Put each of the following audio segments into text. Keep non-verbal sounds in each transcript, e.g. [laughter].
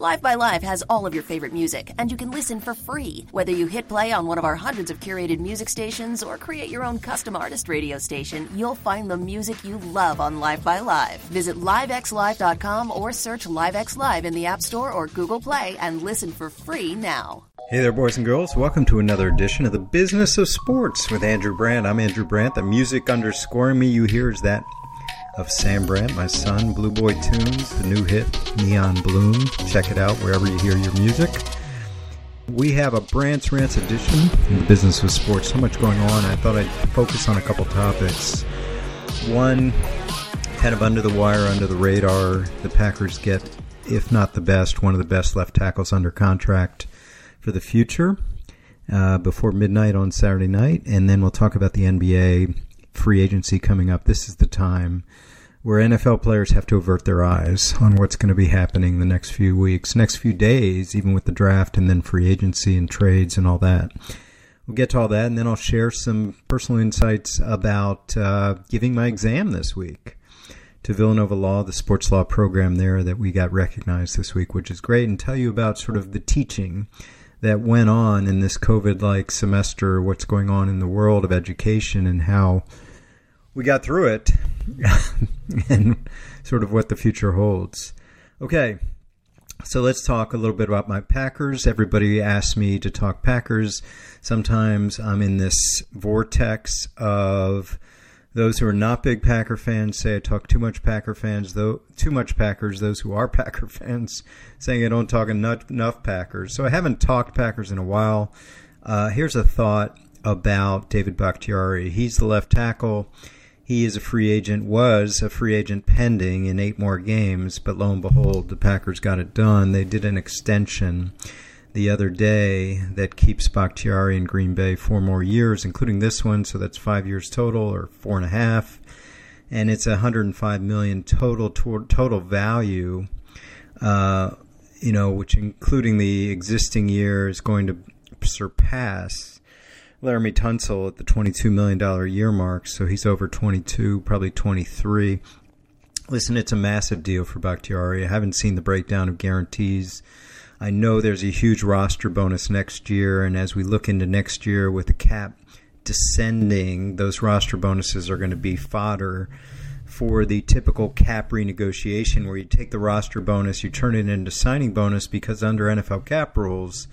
Live by Live has all of your favorite music, and you can listen for free. Whether you hit play on one of our hundreds of curated music stations or create your own custom artist radio station, you'll find the music you love on Live by Live. Visit livexlive.com or search LiveX Live in the App Store or Google Play and listen for free now. Hey there, boys and girls. Welcome to another edition of the Business of Sports with Andrew Brandt. I'm Andrew Brandt. The music underscoring me you hear is that of Sam Brandt, my son, Blue Boy Tunes, the new hit Neon Bloom. Check it out wherever you hear your music. We have a Brandt's Rants edition in the business of sports. So much going on. I thought I'd focus on a couple topics. One, kind of under the wire, under the radar, the Packers get, if not the best, one of the best left tackles under contract for the future uh, before midnight on Saturday night, and then we'll talk about the NBA free agency coming up. This is the time where NFL players have to avert their eyes on what's going to be happening the next few weeks, next few days, even with the draft and then free agency and trades and all that. We'll get to all that, and then I'll share some personal insights about uh, giving my exam this week to Villanova Law, the sports law program there that we got recognized this week, which is great, and tell you about sort of the teaching that went on in this COVID like semester, what's going on in the world of education, and how we got through it, [laughs] and sort of what the future holds. Okay, so let's talk a little bit about my Packers. Everybody asks me to talk Packers. Sometimes I'm in this vortex of those who are not big Packer fans say I talk too much Packer fans, though too much Packers. Those who are [laughs] Packer fans saying I don't talk enough, enough Packers. So I haven't talked Packers in a while. Uh, here's a thought about David Bakhtiari. He's the left tackle. He is a free agent, was a free agent pending in eight more games, but lo and behold, the Packers got it done. They did an extension the other day that keeps Bakhtiari in Green Bay four more years, including this one. So that's five years total, or four and a half, and it's 105 million total total value. Uh, you know, which including the existing year is going to surpass Laremy Tunsil at the 22 million dollar year mark. So he's over 22, probably 23. Listen, it's a massive deal for Bakhtiari. I haven't seen the breakdown of guarantees I know there's a huge roster bonus next year, and as we look into next year with the cap descending, those roster bonuses are going to be fodder for the typical cap renegotiation where you take the roster bonus, you turn it into signing bonus because under NFL cap rules,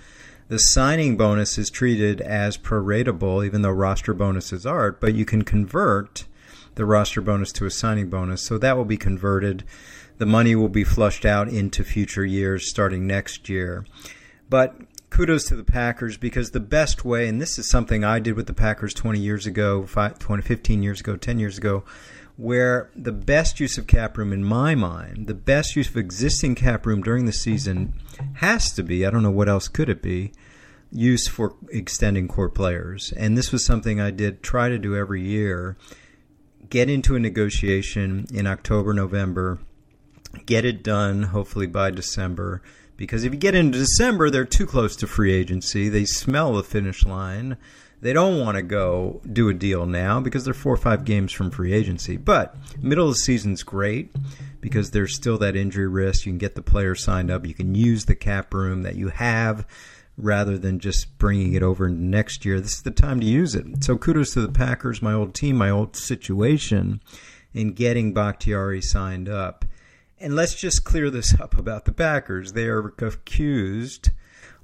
the signing bonus is treated as proratable, even though roster bonuses aren't, but you can convert the roster bonus to a signing bonus. So that will be converted the money will be flushed out into future years starting next year. But kudos to the Packers because the best way, and this is something I did with the Packers 20 years ago, 5, 20, 15 years ago, 10 years ago, where the best use of cap room in my mind, the best use of existing cap room during the season has to be, I don't know what else could it be, use for extending core players. And this was something I did try to do every year. Get into a negotiation in October, November get it done hopefully by December. Because if you get into December, they're too close to free agency. They smell the finish line. They don't want to go do a deal now because they're four or five games from free agency. But middle of the season's great because there's still that injury risk. You can get the players signed up. You can use the cap room that you have rather than just bringing it over next year. This is the time to use it. So kudos to the Packers, my old team, my old situation, in getting Bakhtiari signed up. And let's just clear this up about the Packers. They are accused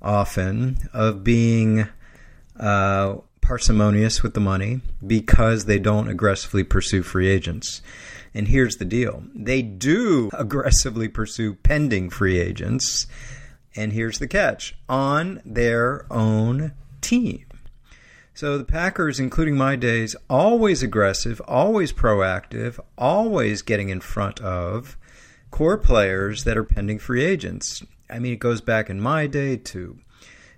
often of being uh, parsimonious with the money because they don't aggressively pursue free agents. And here's the deal they do aggressively pursue pending free agents. And here's the catch on their own team. So the Packers, including my days, always aggressive, always proactive, always getting in front of core players that are pending free agents. I mean, it goes back in my day to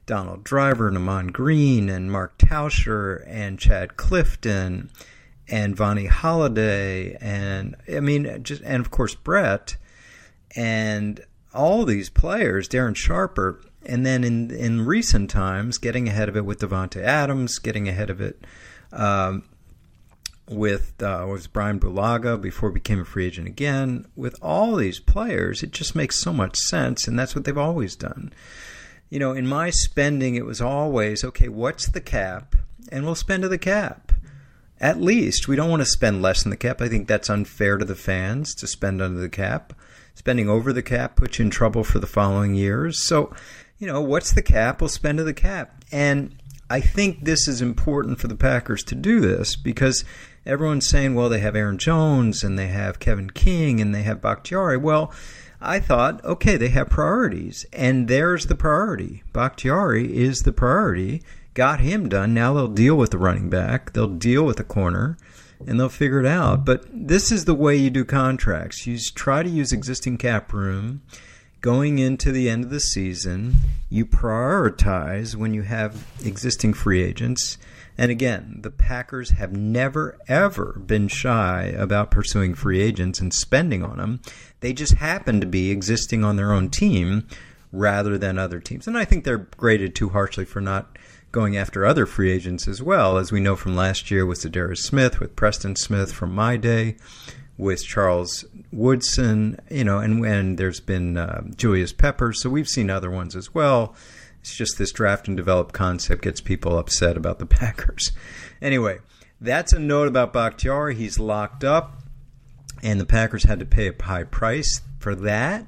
Donald Driver and Ahman Green and Mark Tauscher and Chad Clifton and Vonnie Holliday and I mean just and of course Brett and all these players, Darren Sharper, and then in in recent times, getting ahead of it with Davante Adams, getting ahead of it um, with uh, was Brian Bulaga before he became a free agent again. With all these players, it just makes so much sense, and that's what they've always done. You know, in my spending, it was always okay. What's the cap, and we'll spend to the cap. At least we don't want to spend less than the cap. I think that's unfair to the fans to spend under the cap. Spending over the cap puts you in trouble for the following years. So, you know, what's the cap? We'll spend to the cap. And I think this is important for the Packers to do this because everyone's saying, well, they have Aaron Jones and they have Kevin King and they have Bakhtiari. Well, I thought, okay, they have priorities, and there's the priority. Bakhtiari is the priority. Got him done. Now they'll deal with the running back, they'll deal with the corner, and they'll figure it out. But this is the way you do contracts. You try to use existing cap room going into the end of the season. You prioritize when you have existing free agents and again, the Packers have never, ever been shy about pursuing free agents and spending on them. They just happen to be existing on their own team rather than other teams. And I think they're graded too harshly for not going after other free agents as well, as we know from last year with Za'Darius Smith, with Preston Smith from my day, with Charles Woodson, you know, and, and there's been uh, Julius Peppers. So we've seen other ones as well. It's just this draft and develop concept gets people upset about the [laughs] Packers. Anyway, that's a note about Bakhtiari. He's locked up, and the Packers had to pay a high price for that.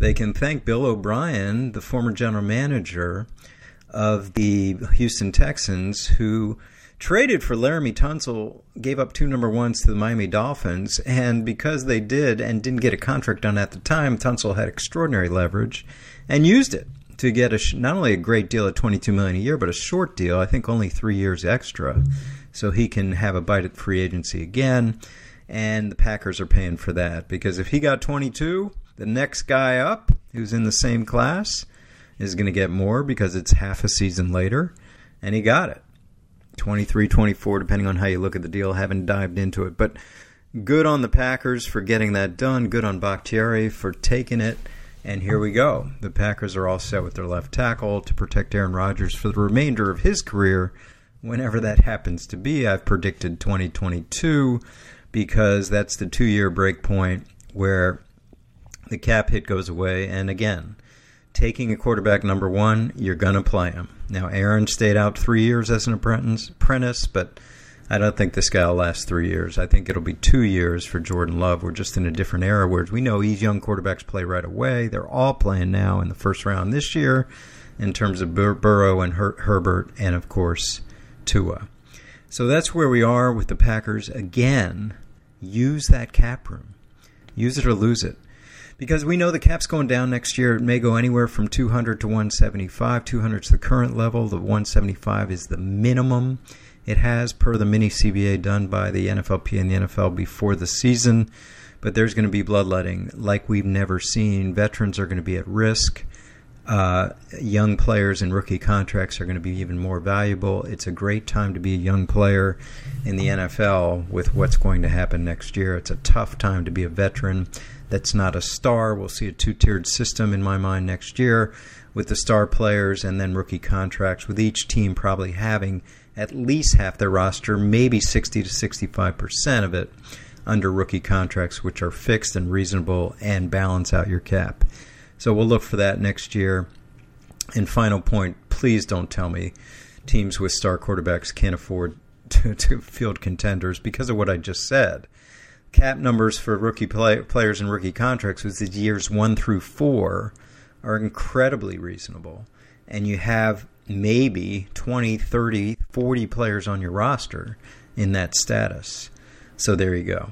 They can thank Bill O'Brien, the former general manager of the Houston Texans, who traded for Laremy Tunsil, gave up two number ones to the Miami Dolphins, and because they did and didn't get a contract done at the time, Tunsil had extraordinary leverage and used it to get a not only a great deal at 22 million a year, but a short deal. I think only three years extra, so he can have a bite at free agency again. And the Packers are paying for that because if he got 22, the next guy up who's in the same class is going to get more because it's half a season later, and he got it. 23, 24, depending on how you look at the deal. Haven't dived into it, but good on the Packers for getting that done. Good on Bakhtiari for taking it and here we go. The Packers are all set with their left tackle to protect Aaron Rodgers for the remainder of his career, whenever that happens to be. I've predicted 2022 because that's the two year break point where the cap hit goes away. And again, taking a quarterback number one, you're going to play him. Now, Aaron stayed out three years as an apprentice, but I don't think this guy will last three years. I think it'll be two years for Jordan Love. We're just in a different era where we know these young quarterbacks play right away. They're all playing now in the first round this year in terms of Bur- Burrow and Her- Herbert and, of course, Tua. So that's where we are with the Packers. Again, use that cap room. Use it or lose it. Because we know the cap's going down next year. It may go anywhere from 200 to 175. 200 is the current level. The 175 is the minimum. It has, per the mini CBA done by the NFLP and the NFL before the season, but there's going to be bloodletting like we've never seen. Veterans are going to be at risk. Uh, young players and rookie contracts are going to be even more valuable. It's a great time to be a young player in the NFL with what's going to happen next year. It's a tough time to be a veteran that's not a star. We'll see a two tiered system in my mind next year with the star players and then rookie contracts, with each team probably having at least half their roster, maybe 60 to 65% of it under rookie contracts, which are fixed and reasonable and balance out your cap. So we'll look for that next year. And final point please don't tell me teams with star quarterbacks can't afford [laughs] to, to field contenders because of what I just said. Cap numbers for rookie play, players and rookie contracts was the years one through four are incredibly reasonable. And you have maybe 20, 30, 40 players on your roster in that status. So there you go.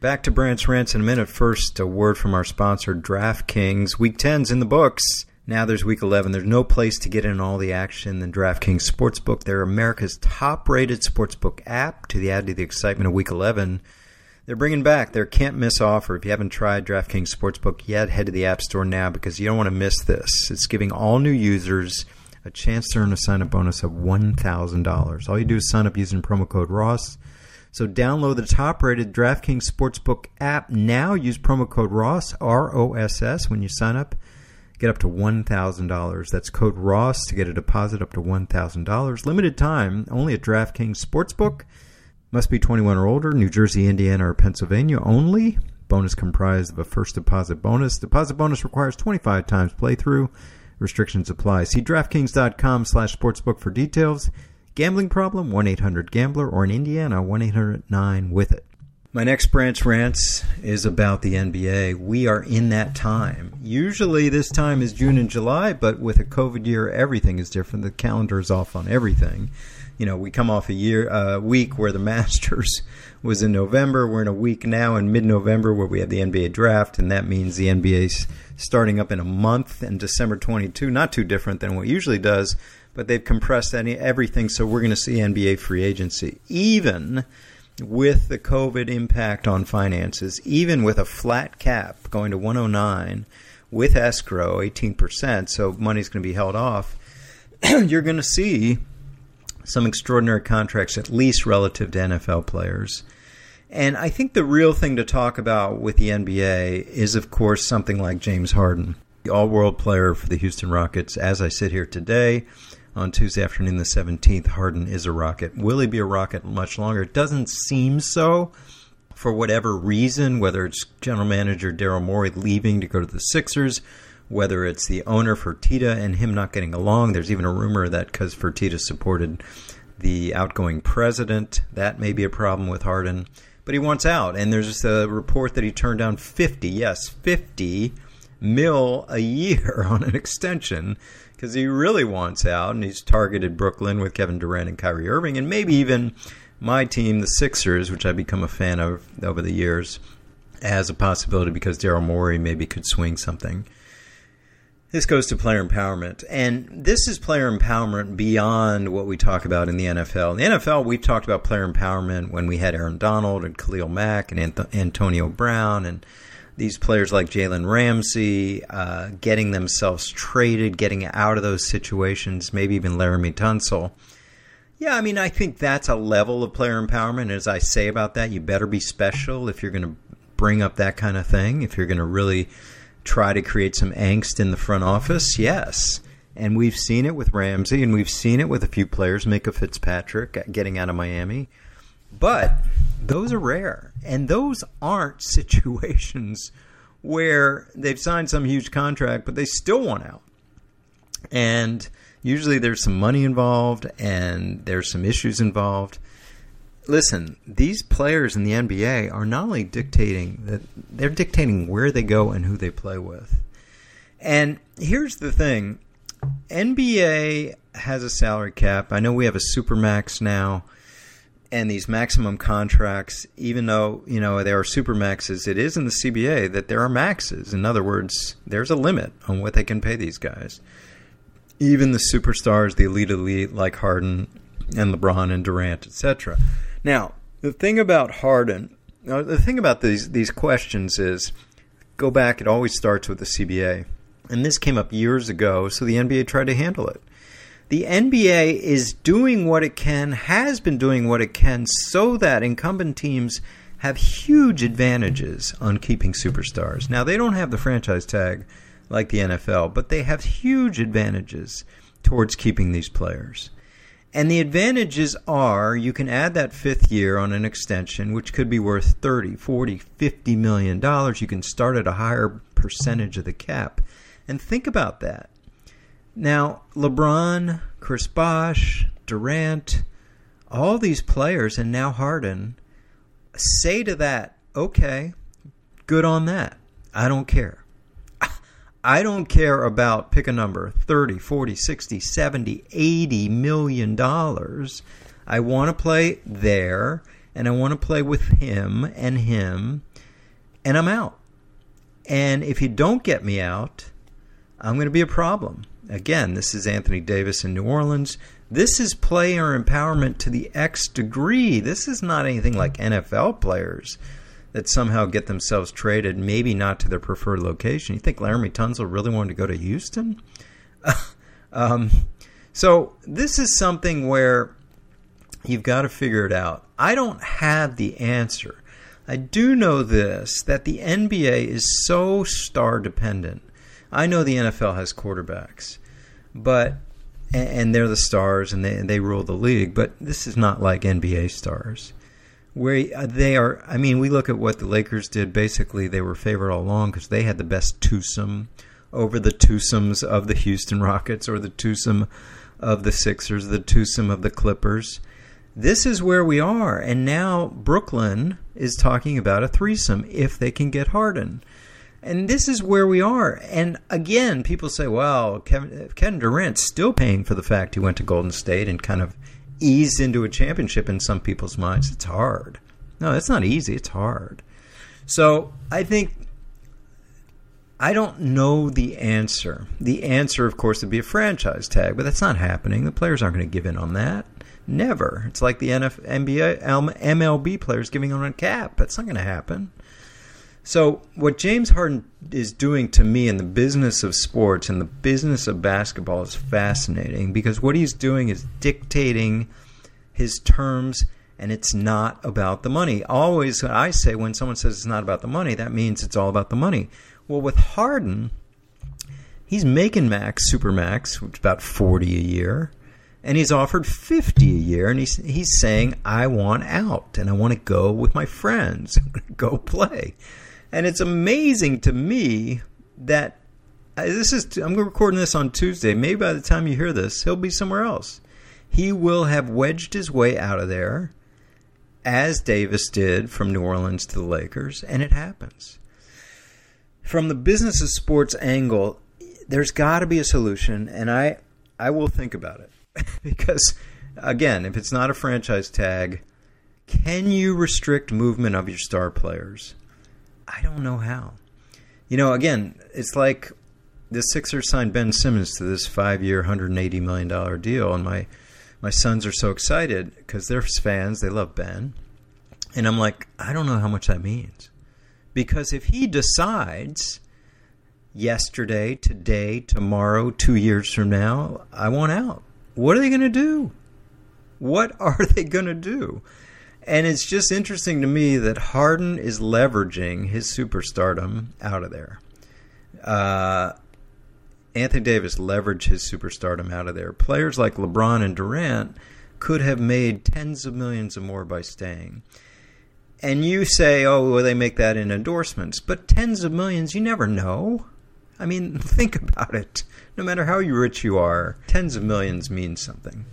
Back to Brandt's Rants in a minute. First, a word from our sponsor, DraftKings. Week 10's in the books. Now there's week 11. There's no place to get in all the action than DraftKings Sportsbook. They're America's top rated sportsbook app to the add to the excitement of week 11. They're bringing back their can't miss offer. If you haven't tried DraftKings Sportsbook yet, head to the App Store now because you don't want to miss this. It's giving all new users a chance to earn a sign up bonus of $1,000. All you do is sign up using promo code Ross. So download the top rated DraftKings Sportsbook app now. Use promo code Ross, R O S S, when you sign up. Get up to $1,000. That's code Ross to get a deposit up to $1,000. Limited time, only at DraftKings Sportsbook. Must be 21 or older, New Jersey, Indiana, or Pennsylvania only. Bonus comprised of a first deposit bonus. Deposit bonus requires 25 times playthrough. Restrictions apply. See DraftKings.com slash sportsbook for details. Gambling problem? 1-800-GAMBLER or in Indiana, 1-800-9-WITH-IT. My next Brandt's rants is about the NBA. We are in that time. Usually this time is June and July, but with a COVID year, everything is different. The calendar is off on everything. You know, we come off a year, a week where the [laughs] Masters was in November. We're in a week now in mid-November where we have the NBA draft, and that means the NBA's starting up in a month in December 22. Not too different than what usually does, but they've compressed any, everything, so we're going to see NBA free agency. Even with the COVID impact on finances, even with a flat cap going to 109 with escrow, 18%, so money's going to be held off, [clears throat] you're going to see some extraordinary contracts, at least relative to NFL players. And I think the real thing to talk about with the NBA is, of course, something like James Harden, the all world player for the Houston Rockets. As I sit here today, on Tuesday afternoon, the 17th, Harden is a Rocket. Will he be a Rocket much longer? It doesn't seem so for whatever reason, whether it's general manager Daryl Morey leaving to go to the Sixers, whether it's the owner Fertitta and him not getting along. There's even a rumor that because Fertitta supported the outgoing president, that may be a problem with Harden. But he wants out, and there's a report that he turned down 50, yes, 50 mil a year [laughs] on an extension because he really wants out, and he's targeted Brooklyn with Kevin Durant and Kyrie Irving, and maybe even my team, the Sixers, which I've become a fan of over the years, as a possibility because Daryl Morey maybe could swing something. This goes to player empowerment. And this is player empowerment beyond what we talk about in the NFL. In the NFL, we've talked about player empowerment when we had Aaron Donald and Khalil Mack and Antonio Brown and these players like Jalen Ramsey uh, getting themselves traded, getting out of those situations, maybe even Laremy Tunsil. Yeah, I mean, I think that's a level of player empowerment. As I say about that, you better be special if you're going to bring up that kind of thing. If you're going to really try to create some angst in the front office, yes. And we've seen it with Ramsey, and we've seen it with a few players, Minkah Fitzpatrick uh, getting out of Miami. But those are rare. And those aren't [laughs] situations where they've signed some huge contract, but they still want out. And usually there's some money involved and there's some issues involved. Listen, these players in the NBA are not only dictating that they're dictating where they go and who they play with. And here's the thing NBA has a salary cap. I know we have a supermax now and these maximum contracts, even though you know there are super maxes, it is in the CBA that there are maxes. In other words, there's a limit on what they can pay these guys. Even the superstars, the elite elite like Harden and LeBron and Durant, etc. Now, the thing about Harden, the thing about these these questions is, go back. It always starts with the CBA, and this came up years ago. So the NBA tried to handle it the NBA is doing what it can, has been doing what it can, so that incumbent teams have huge advantages on keeping superstars. Now, they don't have the franchise tag like the NFL, but they have huge advantages towards keeping these players. And the advantages are you can add that fifth year on an extension, which could be worth 30, 40, 50 million dollars. You can start at a higher percentage of the cap. And think about that. Now, LeBron, Chris Bosh, Durant, all these players, and now Harden say to that, okay, good on that. I don't care. I don't care about pick a number 30, 40, 60, 70, 80 million dollars. I want to play there and I want to play with him and him and I'm out. And if you don't get me out, I'm going to be a problem. Again, this is Anthony Davis in New Orleans. This is player empowerment to the X degree. This is not anything like NFL players that somehow get themselves traded, maybe not to their preferred location. You think Laremy Tunsil really wanted to go to Houston? [laughs] um, so this is something where you've got to figure it out. I don't have the answer. I do know this that the NBA is so star dependent I know the NFL has quarterbacks, but and they're the stars and they they rule the league. But this is not like NBA stars. Where uh, they are. I mean, we look at what the Lakers did. Basically, they were favored all along because they had the best twosome over the twosomes of the Houston Rockets or the twosome of the Sixers, the twosome of the Clippers. This is where we are, and now Brooklyn is talking about a threesome if they can get Harden. And this is where we are. And again, people say, well, Kevin, Kevin Durant's still paying for the fact he went to Golden State and kind of eased into a championship in some people's minds. It's hard. No, it's not easy. It's hard. So I think I don't know the answer. The answer, of course, would be a franchise tag, but that's not happening. The players aren't going to give in on that. Never. It's like the NF, NBA, MLB players giving on a cap. That's not going to happen. So, what James Harden is doing to me in the business of sports and the business of basketball is fascinating because what he's doing is dictating his terms and it's not about the money. Always, I say when someone says it's not about the money, that means it's all about the money. Well, with Harden, he's making max, super max, which is about 40 a year, and he's offered 50 a year, and he's, he's saying, I want out, and I want to go with my friends, [laughs] go play. And it's amazing to me that uh, this is I'm recording this on Tuesday. Maybe by the time you hear this, he'll be somewhere else. He will have wedged his way out of there as Davis did from New Orleans to the Lakers, and it happens. From the business of sports angle, there's got to be a solution, and I I will think about it [laughs] because again, if it's not a franchise tag, can you restrict movement of your star players? I don't know how. You know, again, it's like the Sixers signed Ben Simmons to this five-year, hundred and eighty million dollar deal, and my my sons are so excited because they're fans. They love Ben, and I'm like, I don't know how much that means, because if he decides yesterday, today, tomorrow, two years from now, I want out. What are they going to do? What are [laughs] they going to do? And it's just interesting to me that Harden is leveraging his superstardom out of there. Uh, Anthony Davis leveraged his superstardom out of there. Players like LeBron and Durant could have made tens of millions or more by staying. And you say, oh, well, they make that in endorsements. But tens of millions, you never know. I mean, [laughs] think about it. No matter how rich you are, tens of millions means something.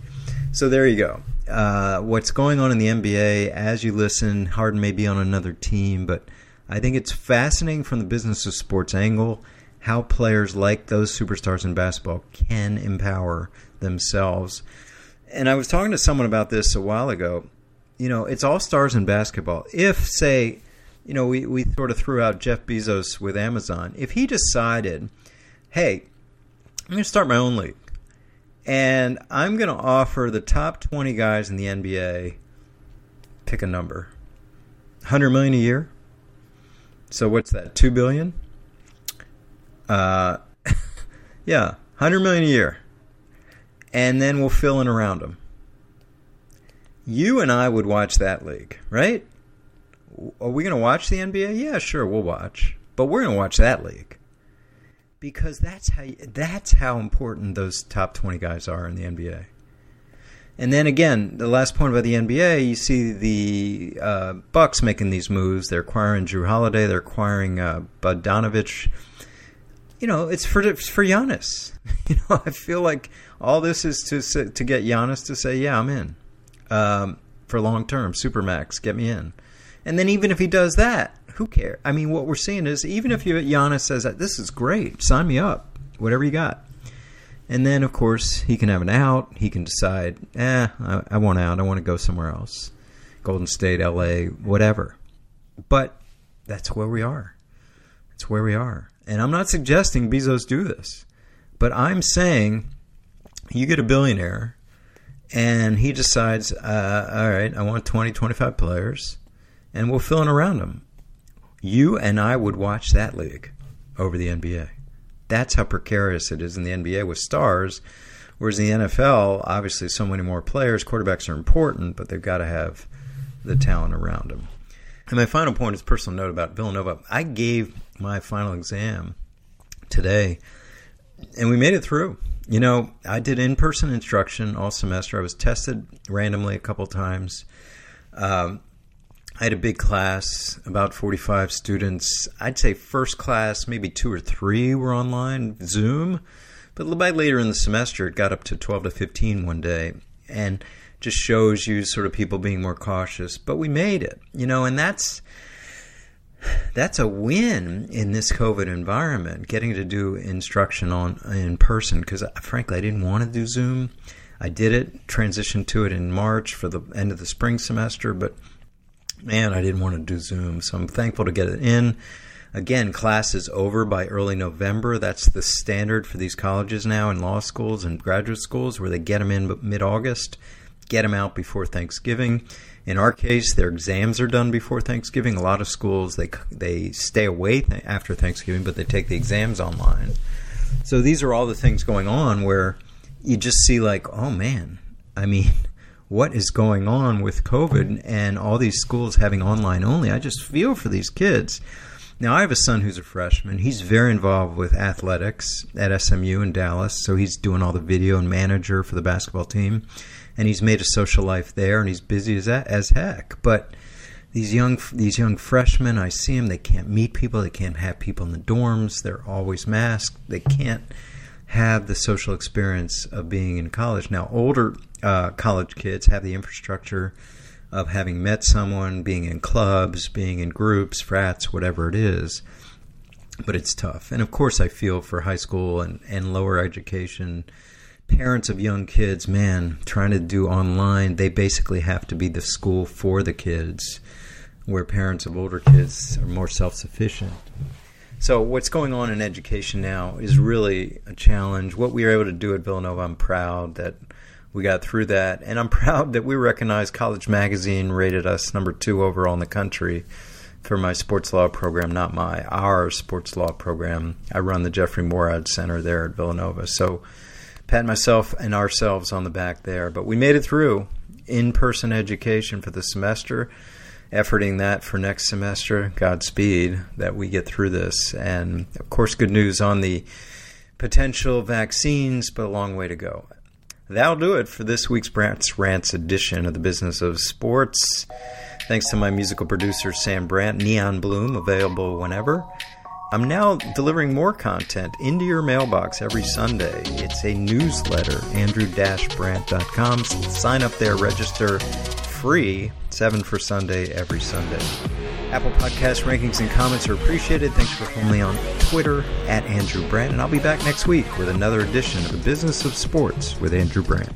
So there you go. Uh, what's going on in the NBA as you listen, Harden may be on another team, but I think it's fascinating from the business of sports angle how players like those superstars in basketball can empower themselves. And I was talking to someone about this a while ago. You know, it's all stars in basketball. If, say, you know, we, we sort of threw out Jeff Bezos with Amazon, if he decided, hey, I'm going to start my own league and I'm going to offer the top 20 guys in the NBA pick a number. 100 million a year. So what's that? 2 billion? Uh [laughs] yeah, 100 million a year. And then we'll fill in around them. You and I would watch that league, right? Are we going to watch the NBA? Yeah, sure, we'll watch. But we're going to watch that league because that's how that's how important those top 20 guys are in the NBA. And then again, the last point about the NBA, you see the uh, Bucks making these moves. They're acquiring Jrue Holiday. They're acquiring uh, Bogdanovich. You know, it's for it's for Giannis. [laughs] You know, I feel like all this is to to get Giannis to say, "Yeah, I'm in um, for long term, supermax, get me in." And then even if he does that, who cares? I mean, what we're seeing is even if you Giannis says that this is great, sign me up, whatever you got. And then, of course, he can have an out. He can decide, eh, I, I want out. I want to go somewhere else. Golden State, LA, whatever. But that's where we are. That's where we are. And I'm not suggesting Bezos do this, but I'm saying you get a billionaire and he decides, uh, all right, I want 20, 25 players, and we'll fill in around them you and I would watch that league over the NBA. That's how precarious it is in the NBA with stars. Whereas the NFL, obviously, so many more players. Quarterbacks are important, but they've got to have the talent around them. And my final point is personal note about Villanova. I gave my final exam today, and we made it through. You know, I did in person instruction all semester. I was tested randomly a couple times. Um, I had a big class, about 45 students. I'd say first class, maybe two or three were online, Zoom. But by later in the semester, it got up to 12 to 15 one day. And just shows you sort of people being more cautious. But we made it, you know, and that's that's a win in this COVID environment, getting to do instruction on in person. Because uh, frankly, I didn't want to do Zoom. I did it, transitioned to it in March for the end of the spring semester, but man, I didn't want to do Zoom. So I'm thankful to get it in. Again, class is over by early November. That's the standard for these colleges now and law schools and graduate schools where they get them in mid August, get them out before Thanksgiving. In our case, their exams are done before Thanksgiving. A lot of schools they they stay away after Thanksgiving, but they take the exams online. So these are all the things going on where you just see like, oh man, I mean, what is going on with COVID and all these schools having online only. I just feel for these kids. Now, I have a son who's a freshman. He's very involved with athletics at SMU in Dallas. So he's doing all the video and manager for the basketball team. And he's made a social life there and he's busy as, as heck. But these young these young freshmen, I see them. They can't meet people. They can't have people in the dorms. They're always masked. They can't have the social experience of being in college. Now, older uh, college kids have the infrastructure of having met someone, being in clubs, being in groups, frats, whatever it is. But it's tough. And of course, I feel for high school and, and lower education parents of young kids, man, trying to do online, they basically have to be the school for the kids, where parents of older kids are more self sufficient. So, what's going on in education now is really a challenge. What we were able to do at Villanova, I'm proud that we got through that. And I'm [laughs] proud that we recognized College Magazine rated us number two overall in the country for my sports law program, not my, our sports law program. I run the Jeffrey Moorad Center there at Villanova. So, pat myself and ourselves on the back there. But we made it through in person education for the semester efforting that for next semester. Godspeed that we get through this. And of course, good news on the potential vaccines, but a long way to go. That'll do it for this week's Brandt's Rants edition of the Business of Sports. Thanks to my musical producer, Sam Brandt, Neon Bloom, available whenever. I'm now delivering more content into your mailbox every Sunday. It's a newsletter, andrew-brandt.com. Sign up there, register free, 7 for Sunday every Sunday. Apple Podcast rankings and comments are appreciated. Thanks for following me on Twitter at Andrew Brandt, and I'll be back next week with another edition of the Business of Sports with Andrew Brandt.